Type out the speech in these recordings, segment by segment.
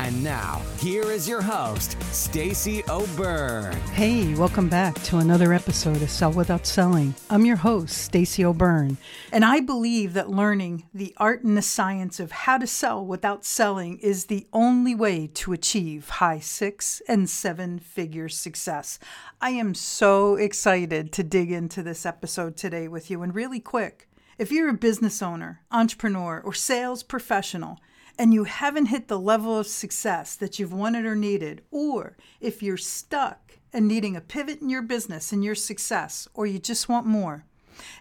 And now, here is your host, Stacey O'Byrne. Hey, welcome back to another episode of Sell Without Selling. I'm your host, Stacey O'Byrne, and I believe that learning the art and the science of how to sell without selling is the only way to achieve high six and seven figure success. I am so excited to dig into this episode today with you and really quick. If you're a business owner, entrepreneur, or sales professional, and you haven't hit the level of success that you've wanted or needed, or if you're stuck and needing a pivot in your business and your success, or you just want more,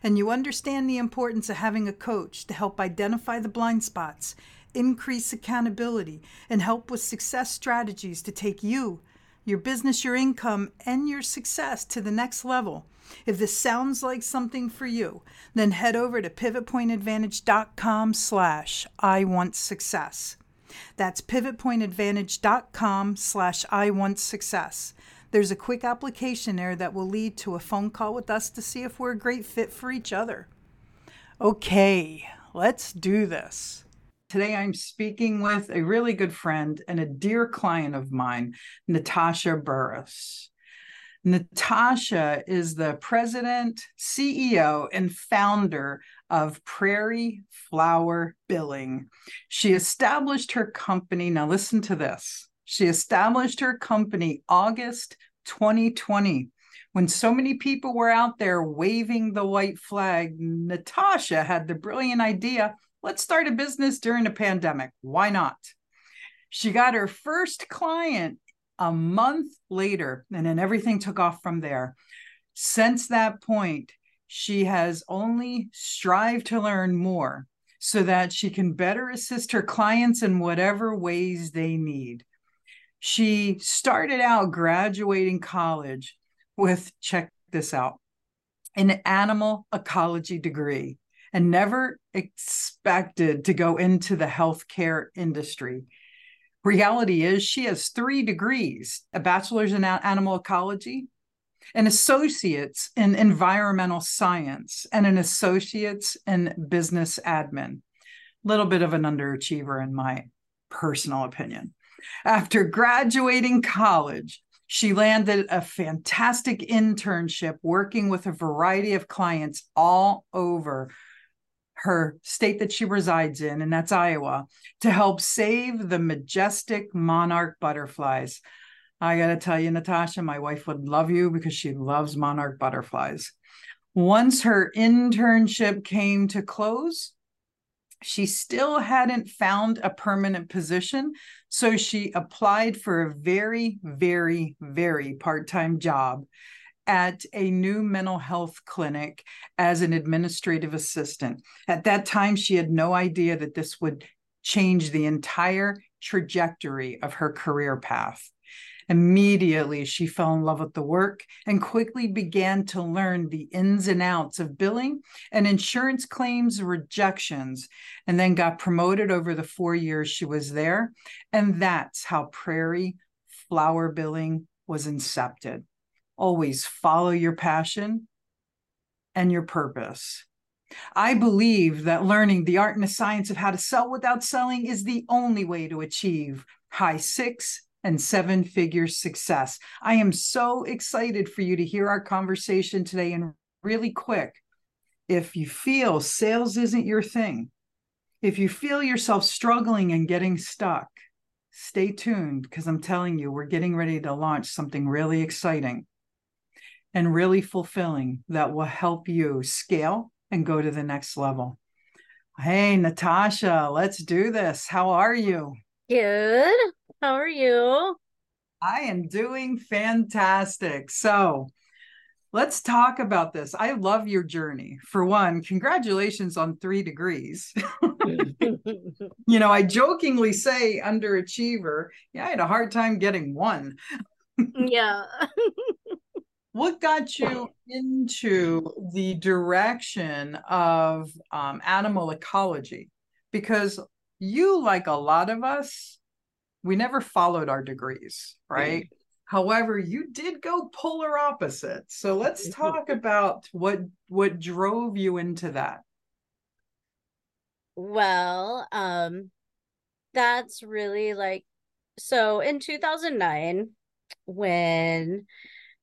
and you understand the importance of having a coach to help identify the blind spots, increase accountability, and help with success strategies to take you, your business, your income, and your success to the next level if this sounds like something for you, then head over to pivotpointadvantage.com slash I want success. That's pivotpointadvantage.com slash I want success. There's a quick application there that will lead to a phone call with us to see if we're a great fit for each other. Okay, let's do this. Today I'm speaking with a really good friend and a dear client of mine, Natasha Bures. Natasha is the president, CEO, and founder of Prairie Flower Billing. She established her company. Now, listen to this. She established her company August 2020. When so many people were out there waving the white flag, Natasha had the brilliant idea let's start a business during a pandemic. Why not? She got her first client a month later, and then everything took off from there. Since that point, she has only strived to learn more so that she can better assist her clients in whatever ways they need. She started out graduating college with, check this out, an animal ecology degree and never expected to go into the healthcare industry. Reality is she has three degrees a bachelor's in animal ecology an associate's in environmental science and an associate's in business admin. A little bit of an underachiever in my personal opinion. After graduating college she landed a fantastic internship working with a variety of clients all over her state that she resides in, and that's Iowa, to help save the majestic monarch butterflies. I got to tell you, Natasha, my wife would love you because she loves monarch butterflies. Once her internship came to close, she still hadn't found a permanent position. So she applied for a very, very, very part time job at a new mental health clinic as an administrative assistant. At that time, she had no idea that this would change the entire trajectory of her career path. Immediately, she fell in love with the work and quickly began to learn the ins and outs of billing and insurance claims rejections, and then got promoted over the four years she was there. And that's how Prairie Flower Billing was incepted always follow your passion and your purpose. I believe that learning the art and the science of how to sell without selling is the only way to achieve high six and seven figure success. I am so excited for you to hear our conversation today. And really quick, if you feel sales isn't your thing, if you feel yourself struggling and getting stuck, stay tuned because I'm telling you, we're getting ready to launch something really exciting and really fulfilling that will help you scale and go to the next level. Hey, Natasha, let's do this. How are you? Good. How are you? I am doing fantastic. So, let's talk about this. I love your journey. For one, congratulations on three degrees. you know, I jokingly say underachiever. Yeah, I had a hard time getting one. yeah. what got you into the direction of um, animal ecology? Because you, like a lot of us, we never followed our degrees, right? Mm-hmm. However, you did go polar opposite. So let's talk about what what drove you into that. Well, um that's really like so in 2009 when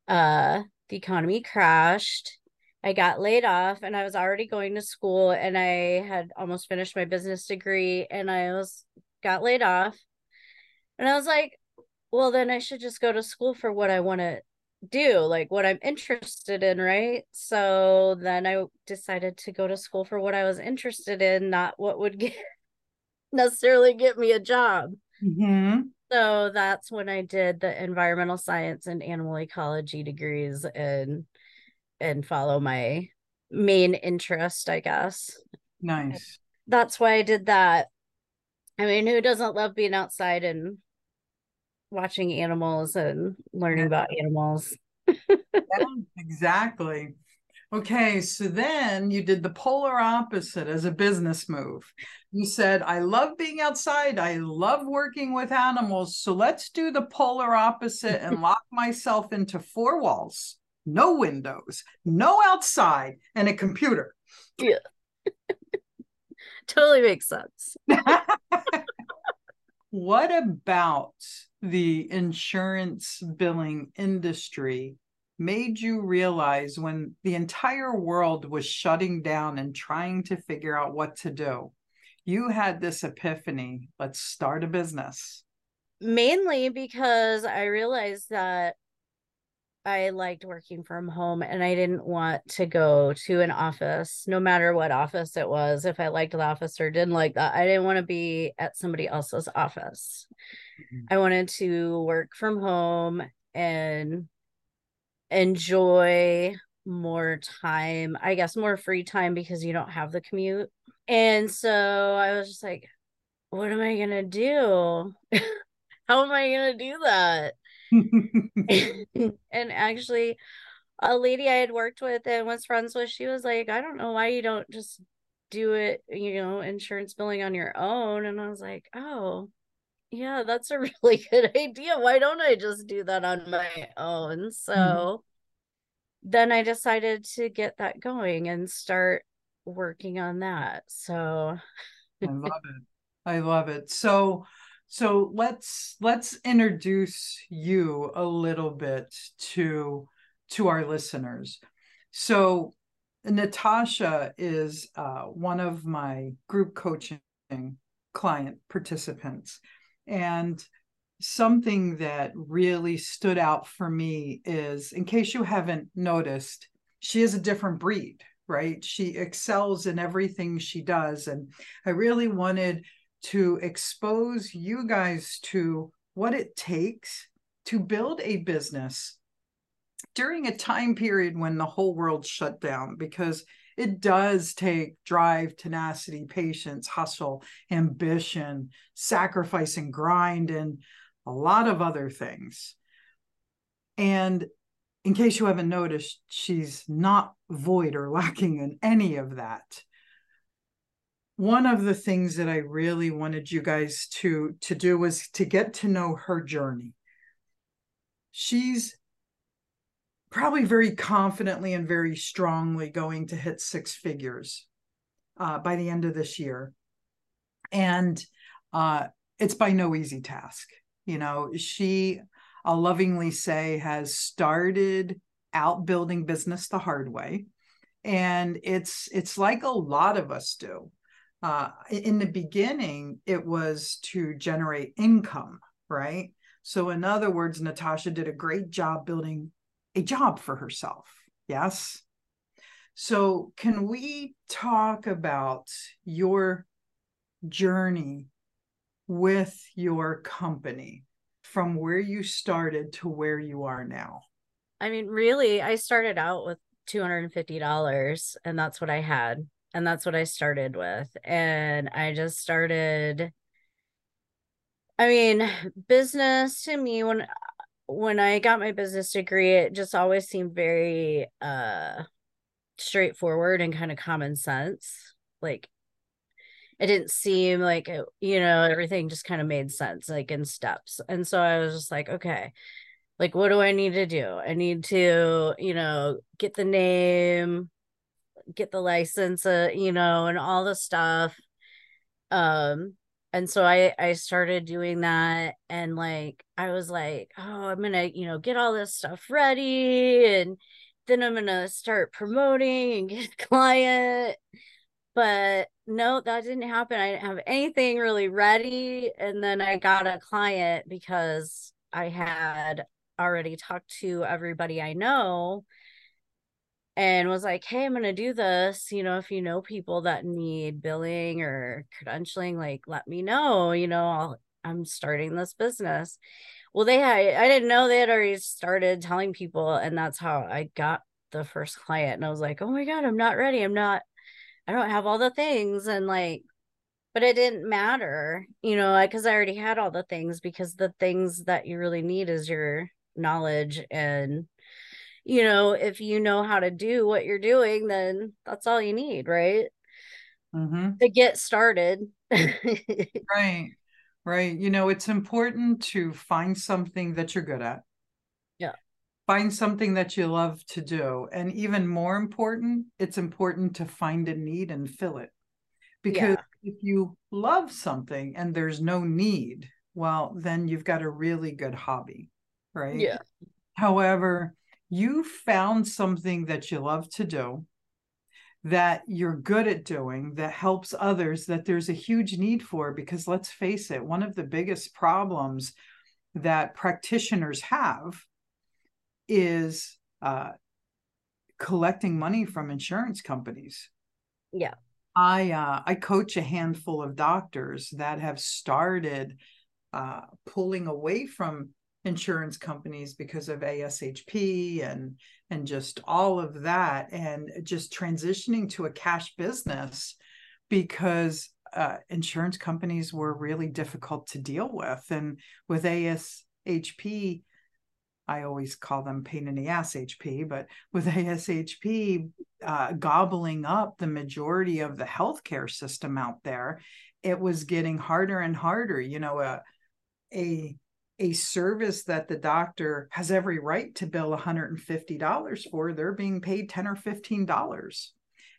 uh the economy crashed I got laid off and I was already going to school and I had almost finished my business degree and I was got laid off. And I was like, well then I should just go to school for what I want to do, like what I'm interested in, right? So then I decided to go to school for what I was interested in, not what would get necessarily get me a job. Mm-hmm. So that's when I did the environmental science and animal ecology degrees and and follow my main interest, I guess. Nice. That's why I did that. I mean, who doesn't love being outside and watching animals and learning yeah. about animals? yeah, exactly. Okay, so then you did the polar opposite as a business move. You said, I love being outside. I love working with animals. So let's do the polar opposite and lock myself into four walls, no windows, no outside, and a computer. Yeah. totally makes sense. what about the insurance billing industry made you realize when the entire world was shutting down and trying to figure out what to do? You had this epiphany let's start a business. Mainly because I realized that I liked working from home and I didn't want to go to an office, no matter what office it was. If I liked the office or didn't like that, I didn't want to be at somebody else's office. Mm-hmm. I wanted to work from home and enjoy more time, I guess more free time because you don't have the commute. And so I was just like, what am I going to do? How am I going to do that? and actually, a lady I had worked with and was friends with, she was like, I don't know why you don't just do it, you know, insurance billing on your own. And I was like, oh, yeah, that's a really good idea. Why don't I just do that on my own? Mm-hmm. So mm-hmm. then I decided to get that going and start working on that. So I love it. I love it. So so let's let's introduce you a little bit to to our listeners. So Natasha is uh, one of my group coaching client participants. And something that really stood out for me is in case you haven't noticed, she is a different breed, right? She excels in everything she does. And I really wanted to expose you guys to what it takes to build a business during a time period when the whole world shut down because it does take drive, tenacity, patience, hustle, ambition, sacrifice, and grind, and a lot of other things. And in case you haven't noticed, she's not void or lacking in any of that. One of the things that I really wanted you guys to to do was to get to know her journey. She's probably very confidently and very strongly going to hit six figures uh, by the end of this year. And uh, it's by no easy task. You know, she, I'll lovingly say, has started out building business the hard way. And it's it's like a lot of us do. Uh, in the beginning, it was to generate income, right? So, in other words, Natasha did a great job building a job for herself. Yes. So, can we talk about your journey with your company from where you started to where you are now? I mean, really, I started out with $250 and that's what I had. And that's what I started with. And I just started. I mean, business to me, when when I got my business degree, it just always seemed very uh straightforward and kind of common sense. Like it didn't seem like it, you know everything just kind of made sense like in steps. And so I was just like, okay, like what do I need to do? I need to, you know, get the name, get the license, uh, you know, and all the stuff. Um and so I I started doing that and like I was like, oh, I'm to, you know, get all this stuff ready and then I'm to start promoting and get a client. But no, that didn't happen. I didn't have anything really ready and then I got a client because I had already talked to everybody I know and was like, hey, I'm going to do this. You know, if you know people that need billing or credentialing, like let me know. You know, I'll, I'm starting this business. Well, they had, I didn't know they had already started telling people. And that's how I got the first client. And I was like, oh my God, I'm not ready. I'm not, I don't have all the things. And like, but it didn't matter, you know, because I already had all the things because the things that you really need is your knowledge and you know, if you know how to do what you're doing, then that's all you need, right? Mm-hmm. To get started. right. Right. You know, it's important to find something that you're good at. Yeah. Find something that you love to do. And even more important, it's important to find a need and fill it. Because yeah. if you love something and there's no need, well, then you've got a really good hobby. Right. Yeah. However, you found something that you love to do that you're good at doing that helps others that there's a huge need for because let's face it one of the biggest problems that practitioners have is uh, collecting money from insurance companies. Yeah. I uh, i coach a handful of doctors that have started uh, pulling away from insurance companies because of ASHP and and just all of that and just transitioning to a cash business because uh, insurance companies were really difficult to deal with and with ASHP I always call them pain in the ass HP, but with ASHP uh, gobbling up the majority of the healthcare system out there, it was getting harder and harder. You know, a, a a service that the doctor has every right to bill $150 for, they're being paid 10 or $15.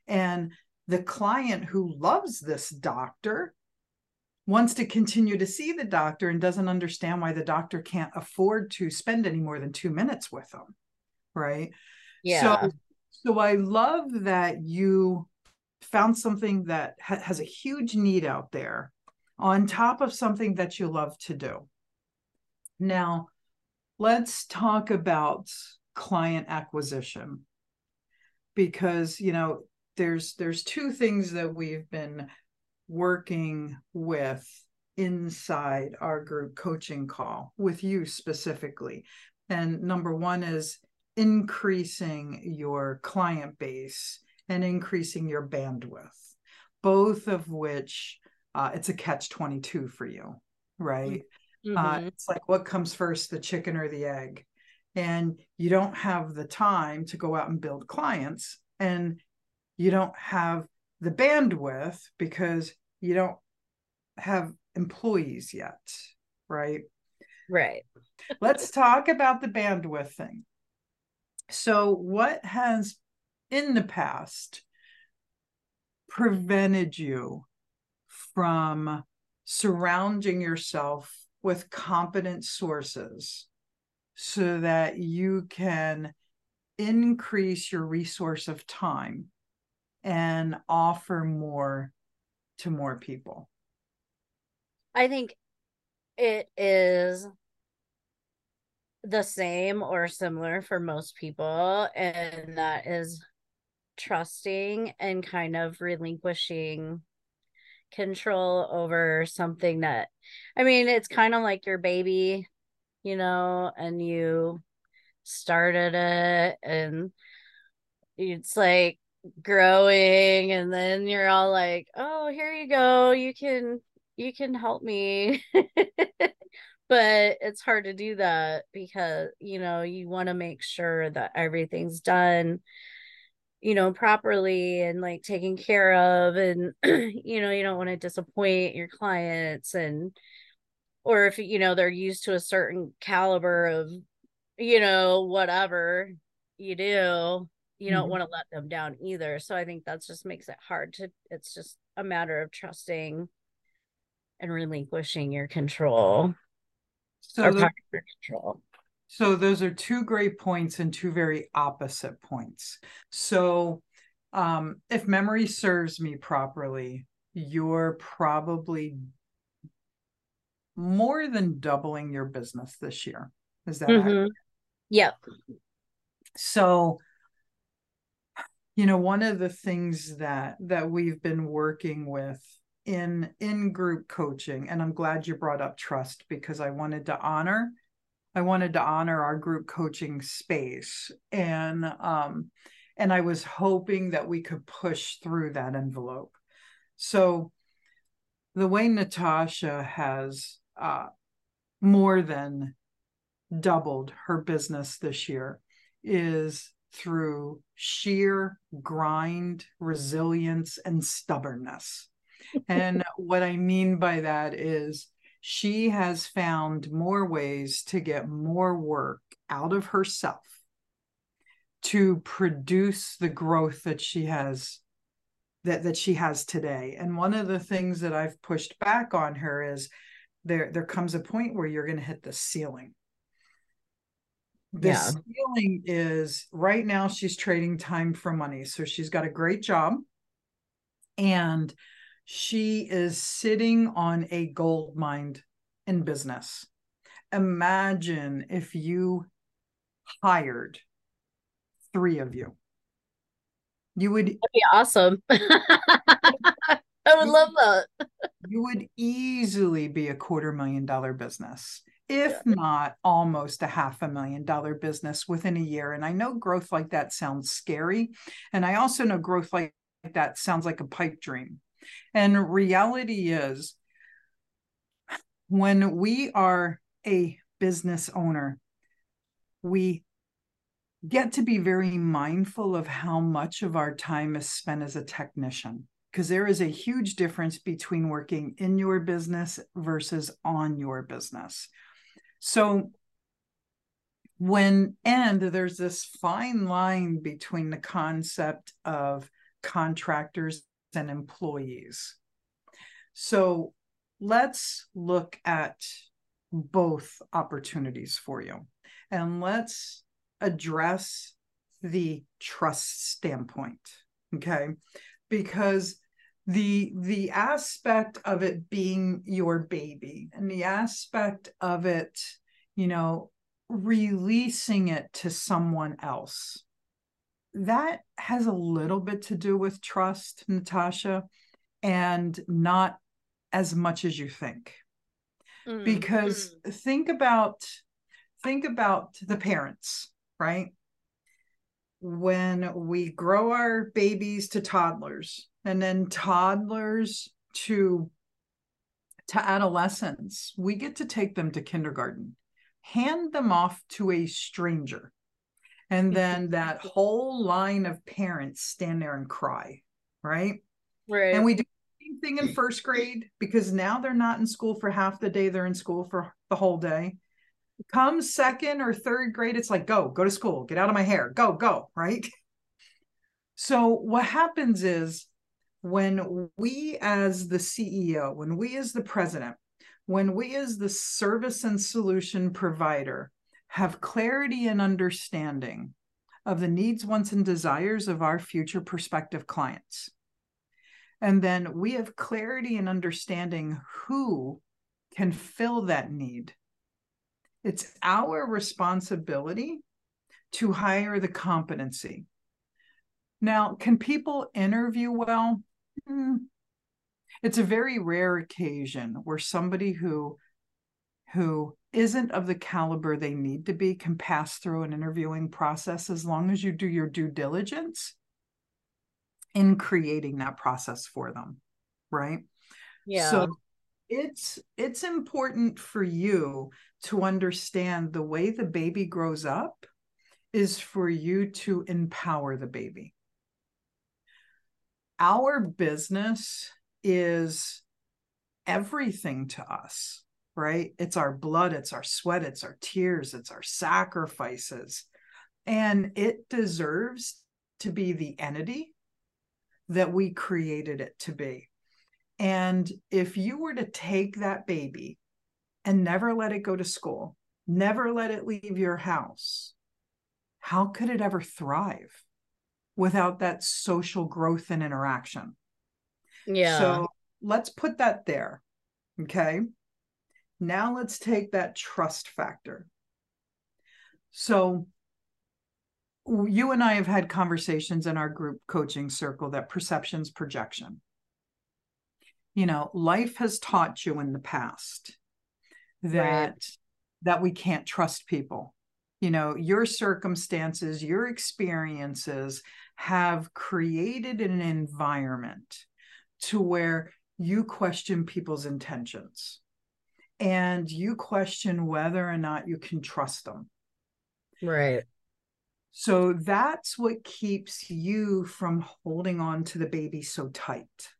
And the client who loves this doctor wants to continue to see the doctor and doesn't understand why the doctor can't afford to spend any more than two minutes with them. Right. Yeah. So, so I love that you found something that ha- has a huge need out there on top of something that you love to do. Now, let's talk about client acquisition because, you know, there's there's two things that we've been working with inside our group coaching call with you specifically. And number one is increasing your client base and increasing your bandwidth, both of which uh, it's a catch 22 for you, right? Uh, mm-hmm. Uh, it's like what comes first, the chicken or the egg? And you don't have the time to go out and build clients, and you don't have the bandwidth because you don't have employees yet, right? Right. Let's talk about the bandwidth thing. So, what has in the past prevented you from surrounding yourself with competent sources so that you can increase your resource of time and offer more to more people? I think it is the same or similar for most people, and that is trusting and kind of relinquishing control over something that I mean, it's kind of like your baby, you know, and you started it and it's like growing and then you're all like, "Oh, here you go. You can you can help me but it's hard to do that because you know you want to make sure that everything's done you know properly and like taken care of and you know you don't want to disappoint your clients and or if you know they're used to a certain caliber of you know whatever you do you don't mm-hmm. want to let them down either so i think that just makes it hard to it's just a matter of trusting and relinquishing your control so the, control so those are two great points and two very opposite points. So um, if memory serves me properly you're probably more than doubling your business this year. Is that mm-hmm. yep. So you know one of the things that that we've been working with in in group coaching and i'm glad you brought up trust because i wanted to honor i wanted to honor our group coaching space and um and i was hoping that we could push through that envelope so the way natasha has uh more than doubled her business this year is through sheer grind, resilience, and stubbornness. and what I mean by that is she has found more ways to get more work out of herself to produce the growth that she has that that she has today and one of the things that I've pushed back on her is there there comes a point where you're going to hit the ceiling the yeah. ceiling is right now she's trading time for money. So she's got a great job and she is sitting on a gold mine in business. Imagine if you hired three of you. You would That'd be awesome. I would love that. You would easily be a quarter million dollar business if yeah. not almost a half a million dollar business within a year. And I know growth like that sounds scary. And I also know growth like that sounds like a pipe dream. And reality is, when we are a business owner, we get to be very mindful of how much of our time is spent as a technician because there is a huge difference between working in your business versus on your business. So when and there's this fine line between the concept of contractors and employees. So let's look at both opportunities for you and let's address the trust standpoint okay because the the aspect of it being your baby and the aspect of it you know releasing it to someone else that has a little bit to do with trust natasha and not as much as you think mm-hmm. because mm. think about think about the parents right when we grow our babies to toddlers and then toddlers to to adolescents we get to take them to kindergarten hand them off to a stranger and mm-hmm. then that whole line of parents stand there and cry right? Right. and we do the same thing in first grade because now they're not in school for half the day they're in school for the whole day. Come second or third grade it's like go go to school get out of my hair go go right? So what happens is when we as the CEO, when we as the president, when we as the service and solution provider have clarity and understanding of the needs, wants, and desires of our future prospective clients, and then we have clarity and understanding who can fill that need. It's our responsibility to hire the competency. Now, can people interview well? Hmm. It's a very rare occasion where somebody who who isn't of the caliber they need to be can pass through an interviewing process as long as you do your due diligence in creating that process for them right? Yeah. so it's it's important for you to understand the way the baby grows up is for you to empower the baby. Our business is everything to us right it's our blood it's our sweat it's our tears it's our sacrifices and it deserves to be the entity that we created it to be and if you were to take that baby and never let it go to school, never let it leave your house, how could it ever thrive without that social growth and interaction? Yeah. So let's put that there. Okay. Now let's take that trust factor. So you and I have had conversations in our group coaching circle that perception's projection you know life has taught you in the past that right. that we can't trust people you know your circumstances your experiences have created an environment to where you question people's intentions and you question whether or not you can trust them right so that's what keeps you from holding on to the baby so tight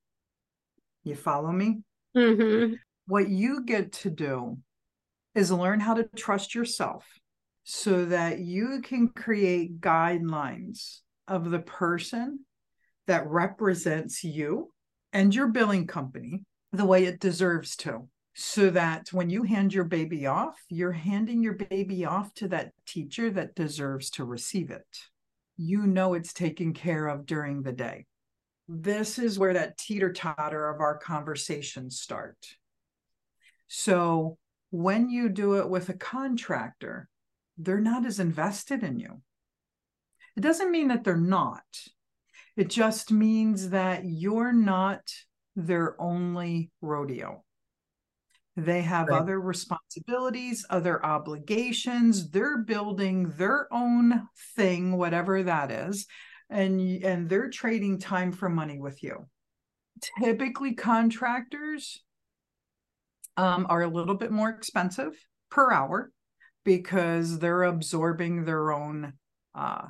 you follow me? Mm-hmm. What you get to do is learn how to trust yourself so that you can create guidelines of the person that represents you and your billing company the way it deserves to. So that when you hand your baby off, you're handing your baby off to that teacher that deserves to receive it. You know it's taken care of during the day this is where that teeter totter of our conversations start. So when you do it with a contractor, they're not as invested in you. It doesn't mean that they're not. It just means that you're not their only rodeo. They have right. other responsibilities, other obligations. They're building their own thing, whatever that is and and they're trading time for money with you typically contractors um, are a little bit more expensive per hour because they're absorbing their own uh,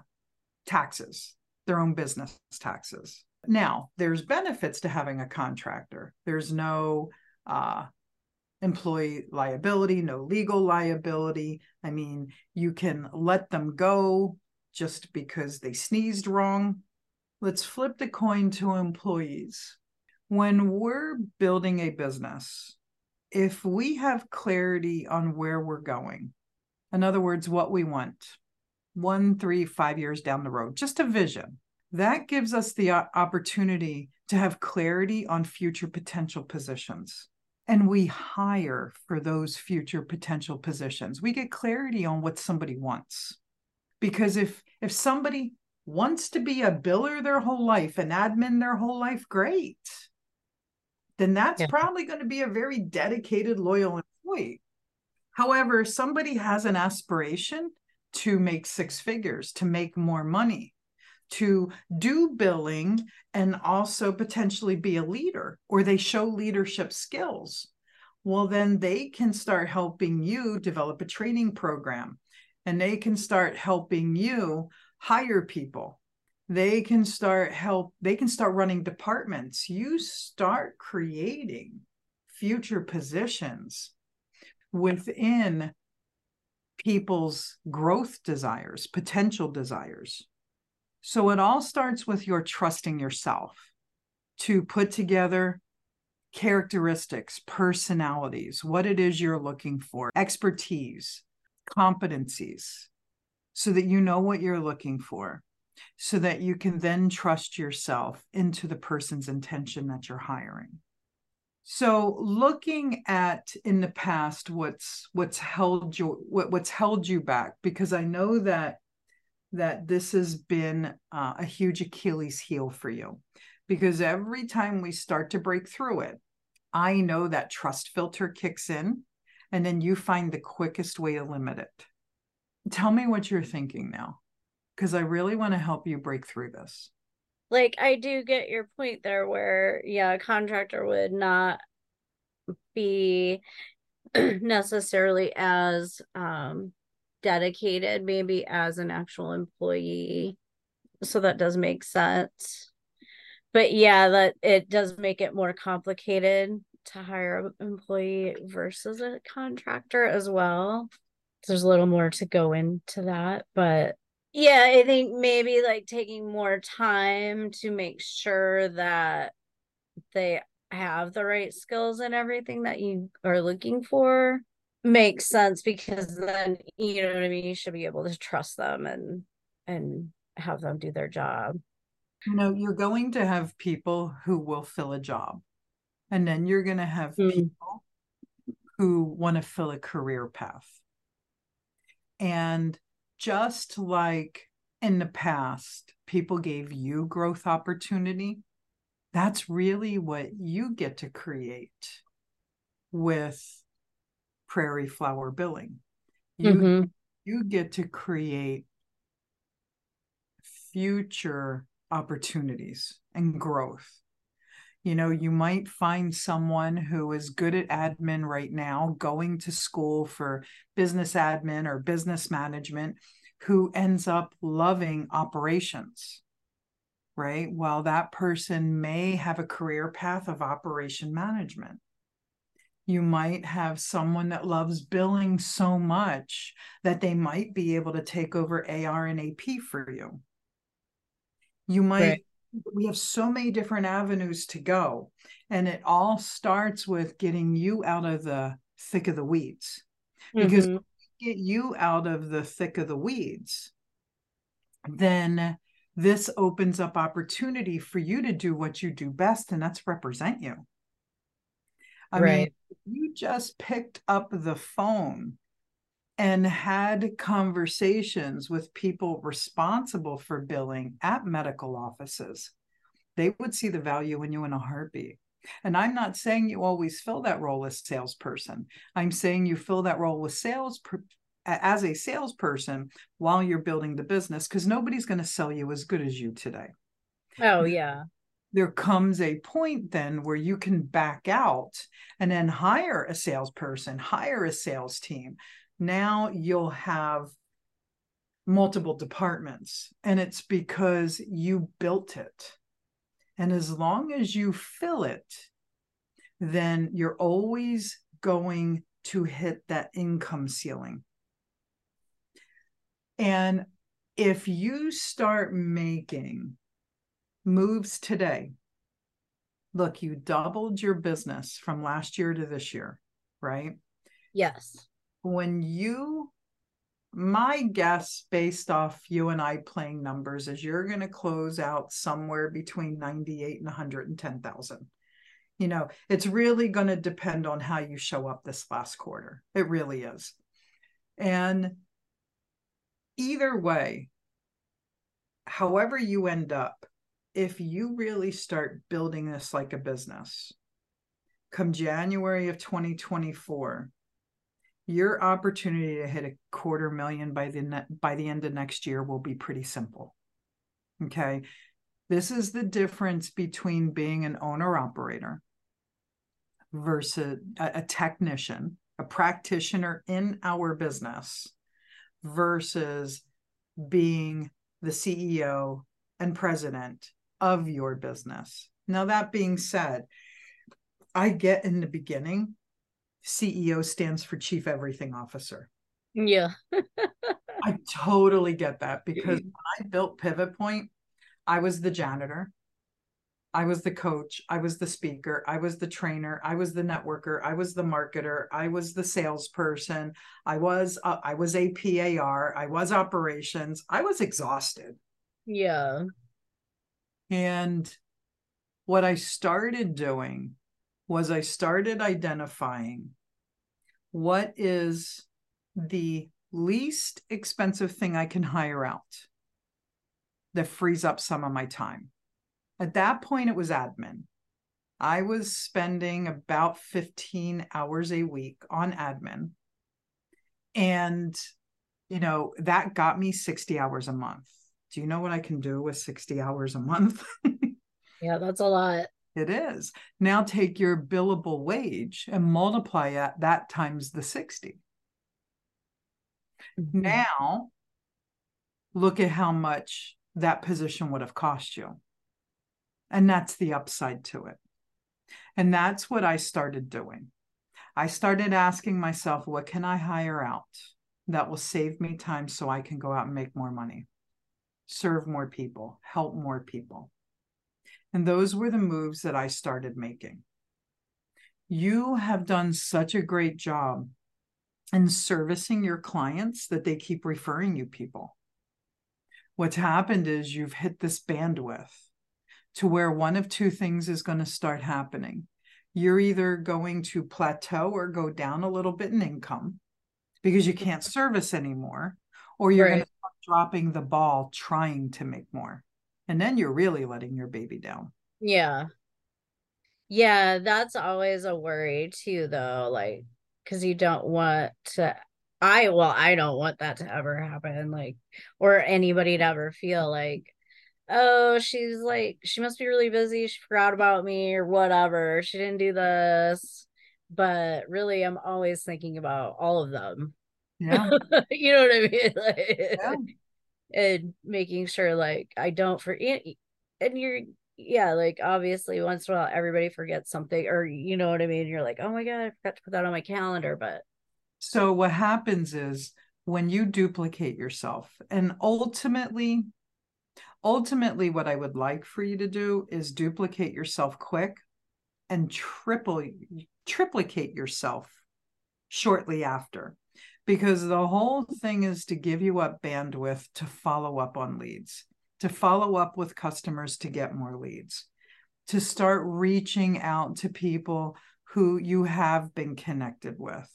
taxes their own business taxes now there's benefits to having a contractor there's no uh, employee liability no legal liability i mean you can let them go just because they sneezed wrong. Let's flip the coin to employees. When we're building a business, if we have clarity on where we're going, in other words, what we want, one, three, five years down the road, just a vision, that gives us the opportunity to have clarity on future potential positions. And we hire for those future potential positions. We get clarity on what somebody wants because if if somebody wants to be a biller their whole life an admin their whole life great then that's yeah. probably going to be a very dedicated loyal employee however somebody has an aspiration to make six figures to make more money to do billing and also potentially be a leader or they show leadership skills well then they can start helping you develop a training program and they can start helping you hire people. They can start help they can start running departments. You start creating future positions within people's growth desires potential desires so it all starts with your trusting yourself to put together characteristics personalities what it is you're looking for expertise competencies so that you know what you're looking for, so that you can then trust yourself into the person's intention that you're hiring. So looking at in the past what's what's held you what, what's held you back because I know that that this has been uh, a huge Achilles heel for you because every time we start to break through it I know that trust filter kicks in and then you find the quickest way to limit it. Tell me what you're thinking now, because I really want to help you break through this. Like, I do get your point there where, yeah, a contractor would not be necessarily as um dedicated maybe as an actual employee. So that does make sense. But yeah that it does make it more complicated to hire an employee versus a contractor as well. There's a little more to go into that but yeah i think maybe like taking more time to make sure that they have the right skills and everything that you are looking for makes sense because then you know what I mean you should be able to trust them and and have them do their job. You know, you're going to have people who will fill a job. And then you're going to have mm. people who want to fill a career path. And just like in the past, people gave you growth opportunity, that's really what you get to create with prairie flower billing. You, mm-hmm. you get to create future opportunities and growth. You know, you might find someone who is good at admin right now, going to school for business admin or business management, who ends up loving operations, right? While that person may have a career path of operation management. You might have someone that loves billing so much that they might be able to take over AR and AP for you. You might, right. we have so many different avenues to go. And it all starts with getting you out of the thick of the weeds. Because mm-hmm. get you out of the thick of the weeds, then this opens up opportunity for you to do what you do best, and that's represent you. I right. mean, you just picked up the phone and had conversations with people responsible for billing at medical offices, they would see the value in you in a heartbeat. And I'm not saying you always fill that role as salesperson. I'm saying you fill that role with sales as a salesperson while you're building the business because nobody's going to sell you as good as you today. Oh yeah there comes a point then where you can back out and then hire a salesperson, hire a sales team. Now you'll have multiple departments, and it's because you built it. And as long as you fill it, then you're always going to hit that income ceiling. And if you start making moves today. Look, you doubled your business from last year to this year, right? Yes. When you, my guess based off you and I playing numbers is you're going to close out somewhere between 98 and 110,000. You know, it's really going to depend on how you show up this last quarter. It really is. And either way, however you end up, if you really start building this like a business, come January of 2024, your opportunity to hit a quarter million by the ne- by the end of next year will be pretty simple. Okay? This is the difference between being an owner operator versus a, a technician, a practitioner in our business versus being the CEO and president of your business. Now, that being said, I get in the beginning, CEO stands for Chief Everything Officer. Yeah. I totally get that because when I built Pivot Point, I was the janitor. I was the coach. I was the speaker. I was the trainer. I was the networker. I was the marketer. I was the salesperson. I was uh, I was APAR. I was operations. I was exhausted. Yeah. And what I started doing was I started identifying what is the least expensive thing I can hire out that frees up some of my time. At that point, it was admin. I was spending about 15 hours a week on admin. And, you know, that got me 60 hours a month do you know what I can do with 60 hours a month? yeah, that's a lot. It is. Now take your billable wage and multiply that, that times the 60. Mm-hmm. Now, look at how much that position would have cost you. And that's the upside to it. And that's what I started doing. I started asking myself, what can I hire out that will save me time so I can go out and make more money, serve more people, help more people? And those were the moves that I started making. You have done such a great job in servicing your clients that they keep referring you people. What's happened is you've hit this bandwidth to where one of two things is going to start happening. You're either going to plateau or go down a little bit in income because you can't service anymore, or you're right. going to dropping the ball trying to make more. And then you're really letting your baby down. Yeah. Yeah, that's always a worry too, though. Like, because you don't want to I well, I don't want that to ever happen, like, or anybody to ever feel like, oh, she's like, she must be really busy. She forgot about me or whatever. She didn't do this. But really, I'm always thinking about all of them. Yeah. you know what I mean? Like, yeah. And making sure, like, I don't forget. And you're, yeah, like, obviously, once in a while, everybody forgets something, or you know what I mean? You're like, oh my God, I forgot to put that on my calendar. But so what happens is when you duplicate yourself and ultimately ultimately what I would like for you to do is duplicate yourself quick and triple triplicate yourself shortly after because the whole thing is to give you up bandwidth to follow up on leads to follow up with customers to get more leads to start reaching out to people who you have been connected with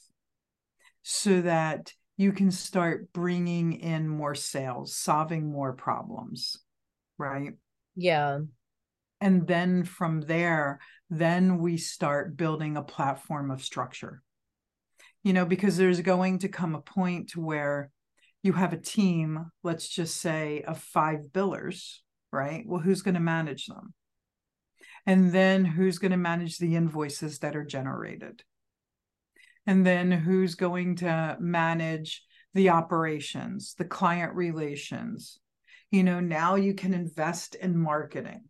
so that you can start bringing in more sales, solving more problems, right? Yeah. And then from there, then we start building a platform of structure. You know, because there's going to come a point where you have a team, let's just say, of five billers, right? Well, who's going to manage them? And then who's going to manage the invoices that are generated? and then who's going to manage the operations the client relations you know now you can invest in marketing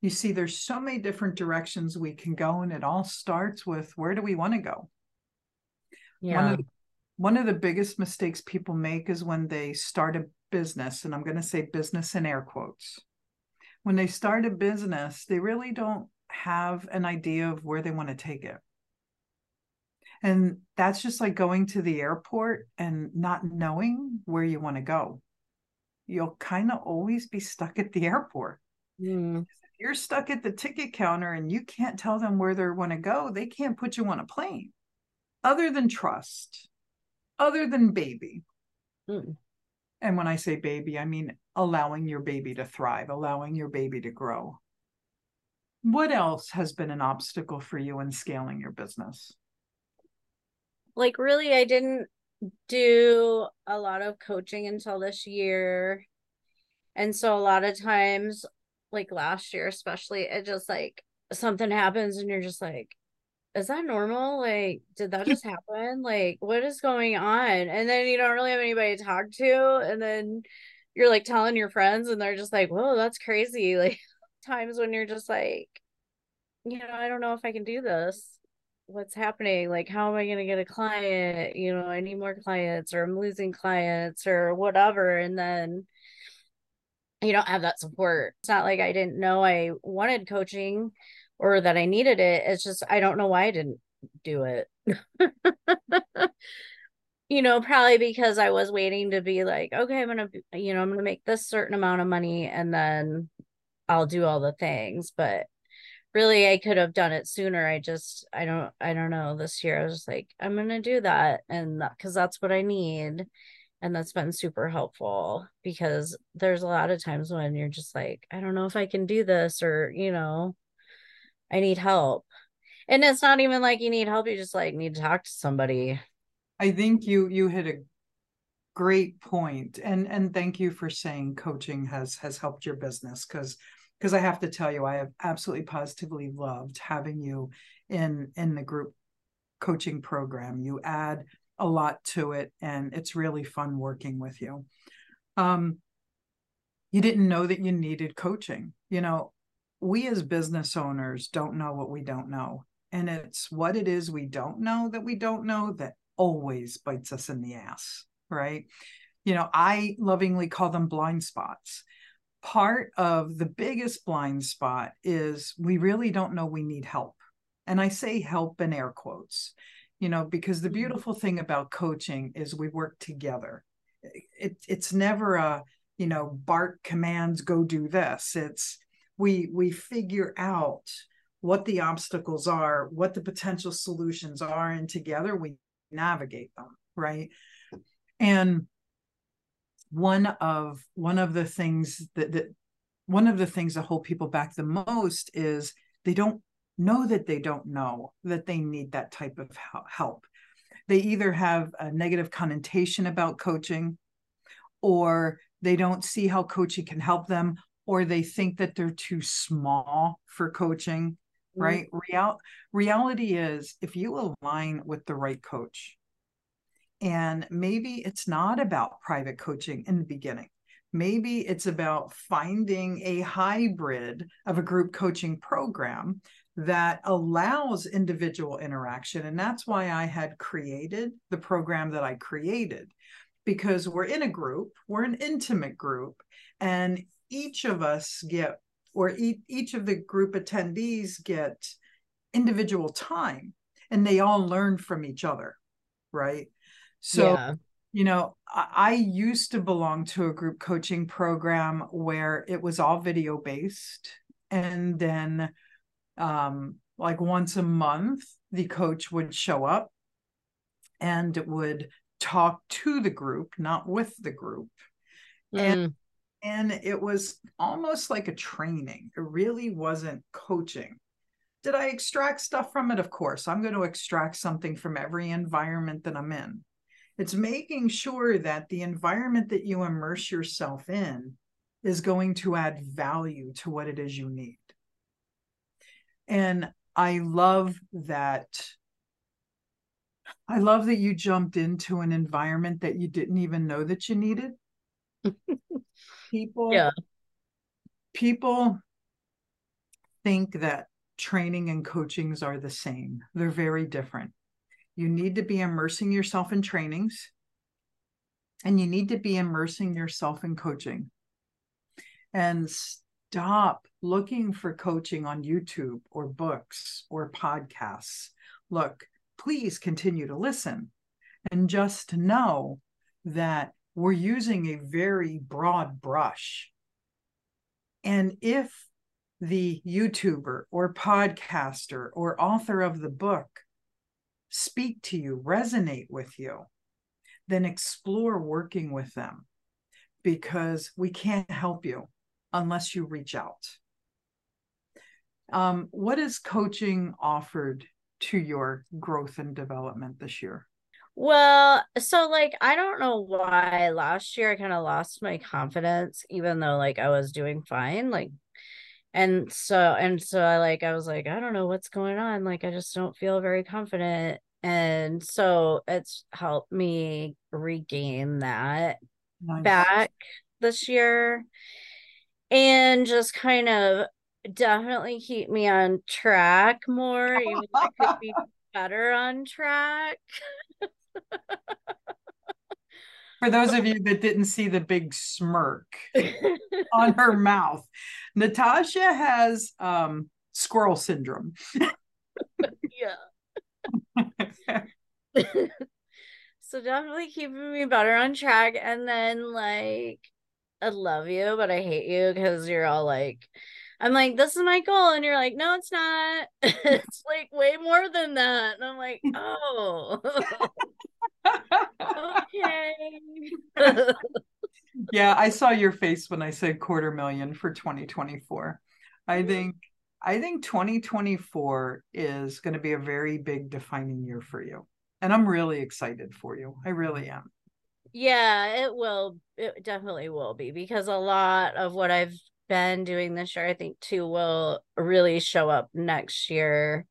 you see there's so many different directions we can go and it all starts with where do we want to go yeah one of, the, one of the biggest mistakes people make is when they start a business and i'm going to say business in air quotes when they start a business they really don't have an idea of where they want to take it and that's just like going to the airport and not knowing where you want to go. You'll kind of always be stuck at the airport. Mm. If you're stuck at the ticket counter and you can't tell them where they want to go, they can't put you on a plane. Other than trust, other than baby. Mm. And when I say baby, I mean allowing your baby to thrive, allowing your baby to grow. What else has been an obstacle for you in scaling your business? like really I didn't do a lot of coaching until this year. And so a lot of times like last year especially it just like something happens and you're just like is that normal? Like, did that just happen? Like, what is going on? And then you don't really have anybody to talk to. And then you're like telling your friends, and they're just like, whoa, that's crazy. Like, times when you're just like, you know, I don't know if I can do this what's happening like how am i going to get a client you know i need more clients or i'm losing clients or whatever and then you don't have that support it's not like i didn't know i wanted coaching or that i needed it it's just i don't know why i didn't do it you know probably because i was waiting to be like okay i'm gonna you know i'm gonna make this certain amount of money and then i'll do all the things but really I could have done it sooner. I just I don't I don't know. This year I was like I'm going to do that and cuz that's what I need. And that's been super helpful because there's a lot of times when you're just like I don't know if I can do this or you know I need help. And it's not even like you need help, you just like need to talk to somebody. I think you you hit a great point and and thank you for saying coaching has has helped your business cuz because I have to tell you, I have absolutely positively loved having you in in the group coaching program. You add a lot to it, and it's really fun working with you. Um, you didn't know that you needed coaching. You know, we as business owners don't know what we don't know. And it's what it is we don't know that we don't know that always bites us in the ass, right? You know, I lovingly call them blind spots. Part of the biggest blind spot is we really don't know we need help. And I say help in air quotes, you know, because the mm-hmm. beautiful thing about coaching is we work together. It, it's never a, you know, Bart commands go do this. It's we we figure out what the obstacles are, what the potential solutions are, and together we navigate them, right? And one of one of the things that, that one of the things that hold people back the most is they don't know that they don't know that they need that type of help. They either have a negative connotation about coaching or they don't see how coaching can help them or they think that they're too small for coaching mm-hmm. right Real, reality is if you align with the right coach and maybe it's not about private coaching in the beginning maybe it's about finding a hybrid of a group coaching program that allows individual interaction and that's why i had created the program that i created because we're in a group, we're an intimate group, and each of us get, or each, each of the group attendees get individual time and they all learn from each other, right? So, yeah. you know, I, I used to belong to a group coaching program where it was all video based. And then, um, like once a month, the coach would show up and would talk to the group, not with the group. Mm. And and it was almost like a training. It really wasn't coaching. Did I extract stuff from it? Of course. I'm going to extract something from every environment that I'm in. It's making sure that the environment that you immerse yourself in is going to add value to what it is you need. And I love that I love that you jumped into an environment that you didn't even know that you needed. people yeah. people think that training and coachings are the same. They're very different. You need to be immersing yourself in trainings and you need to be immersing yourself in coaching. And stop looking for coaching on YouTube or books or podcasts. Look, please continue to listen and just know that we're using a very broad brush. And if the YouTuber or podcaster or author of the book speak to you, resonate with you, then explore working with them because we can't help you unless you reach out. Um, what is coaching offered to your growth and development this year? Well, so like I don't know why last year I kind of lost my confidence even though like I was doing fine like and so and so I like I was like I don't know what's going on like I just don't feel very confident and so it's helped me regain that nice. back this year and just kind of definitely keep me on track more. Even if I could be better on track. For those of you that didn't see the big smirk on her mouth, Natasha has um, squirrel syndrome. yeah. so definitely keeping me better on track. And then, like, I love you, but I hate you because you're all like, I'm like, this is my goal. And you're like, no, it's not. it's like way more than that. And I'm like, oh, okay. yeah, I saw your face when I said quarter million for 2024. I mm-hmm. think I think 2024 is going to be a very big defining year for you. And I'm really excited for you. I really am. Yeah, it will. It definitely will be because a lot of what I've been doing this year, I think too will really show up next year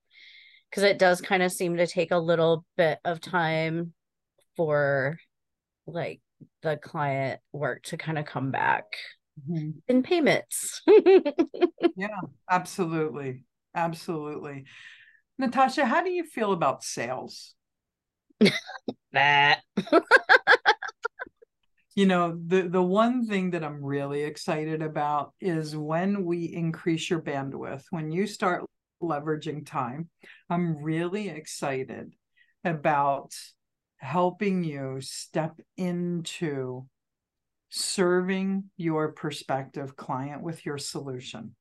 because it does kind of seem to take a little bit of time for like the client work to kind of come back mm-hmm. in payments. yeah, absolutely. Absolutely. Natasha, how do you feel about sales? that. you know, the the one thing that I'm really excited about is when we increase your bandwidth, when you start leveraging time, I'm really excited about helping you step into serving your prospective client with your solution.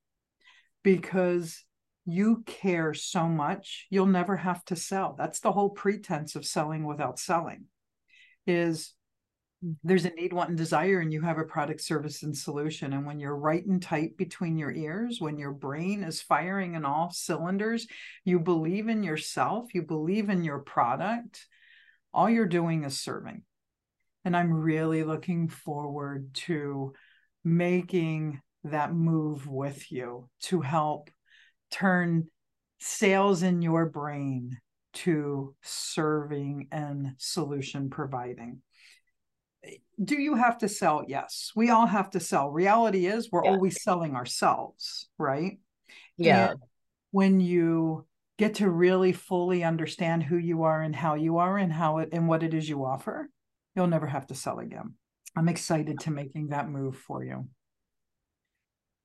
Because you care so much you'll never have to sell. That's the whole pretense of selling without selling is there's a need want and desire and you have a product service and solution. And when you're right and tight between your ears when your brain is firing in all cylinders you believe in yourself you believe in your product all you're doing is serving and i'm really looking forward to making that move with you to help turn sales in your brain to serving and solution providing do you have to sell? Yes, we all have to sell. Reality is we're yeah. always selling ourselves, right? Yeah. And when you get to really fully understand who you are and how you are and how it and what it is you offer, you'll never have to sell again. I'm excited to making that move for you.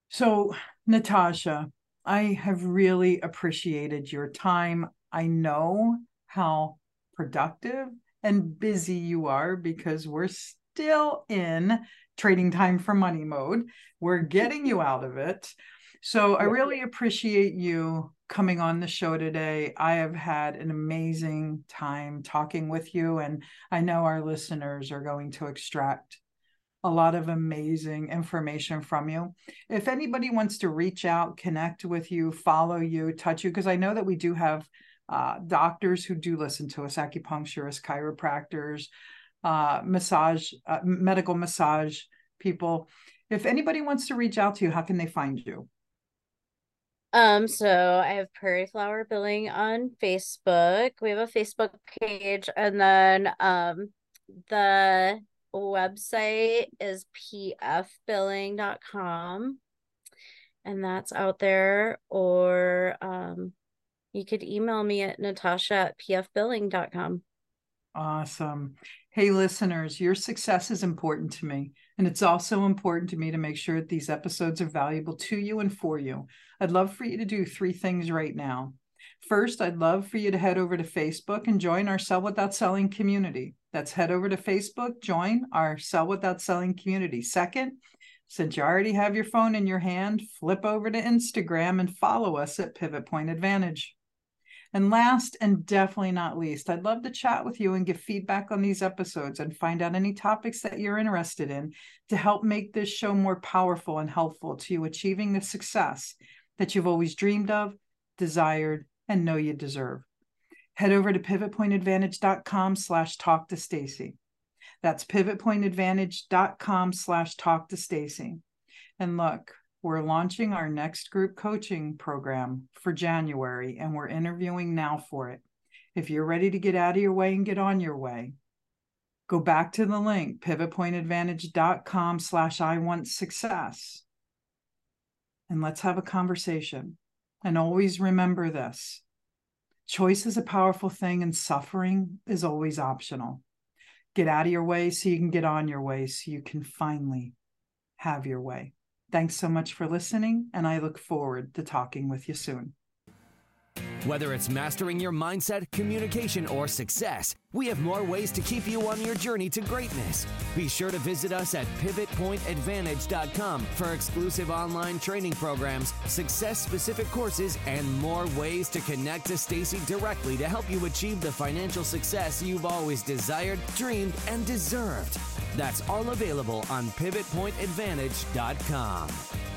So, Natasha, I have really appreciated your time. I know how productive and busy you are because we're still in trading time for money mode. We're getting you out of it. So I really appreciate you coming on the show today. I have had an amazing time talking with you, and I know our listeners are going to extract a lot of amazing information from you. If anybody wants to reach out, connect with you, follow you, touch you, because I know that we do have uh, doctors who do listen to us, acupuncturists, chiropractors, uh, massage, uh, medical massage people. If anybody wants to reach out to you, how can they find you? Um, so I have Prairie Flower Billing on Facebook. We have a Facebook page, and then um, the website is pfbilling.com, and that's out there. Or um, you could email me at natasha at pfbilling.com. Awesome. Hey, listeners, your success is important to me. And it's also important to me to make sure that these episodes are valuable to you and for you. I'd love for you to do three things right now. First, I'd love for you to head over to Facebook and join our Sell Without Selling community. That's head over to Facebook, join our Sell Without Selling community. Second, since you already have your phone in your hand, flip over to Instagram and follow us at Pivot Point Advantage. And last and definitely not least, I'd love to chat with you and give feedback on these episodes and find out any topics that you're interested in to help make this show more powerful and helpful to you achieving the success that you've always dreamed of, desired, and know you deserve. Head over to pivotpointadvantage.com slash talk to Stacey. That's pivotpointadvantage.com slash talk to Stacey. And look, we're launching our next group coaching program for January, and we're interviewing now for it. If you're ready to get out of your way and get on your way, go back to the link pivotpointadvantage.com slash I want success. And let's have a conversation. And always remember this choice is a powerful thing, and suffering is always optional. Get out of your way so you can get on your way so you can finally have your way. Thanks so much for listening, and I look forward to talking with you soon. Whether it's mastering your mindset, communication, or success, we have more ways to keep you on your journey to greatness. Be sure to visit us at pivotpointadvantage.com for exclusive online training programs, success specific courses, and more ways to connect to Stacey directly to help you achieve the financial success you've always desired, dreamed, and deserved. That's all available on pivotpointadvantage.com.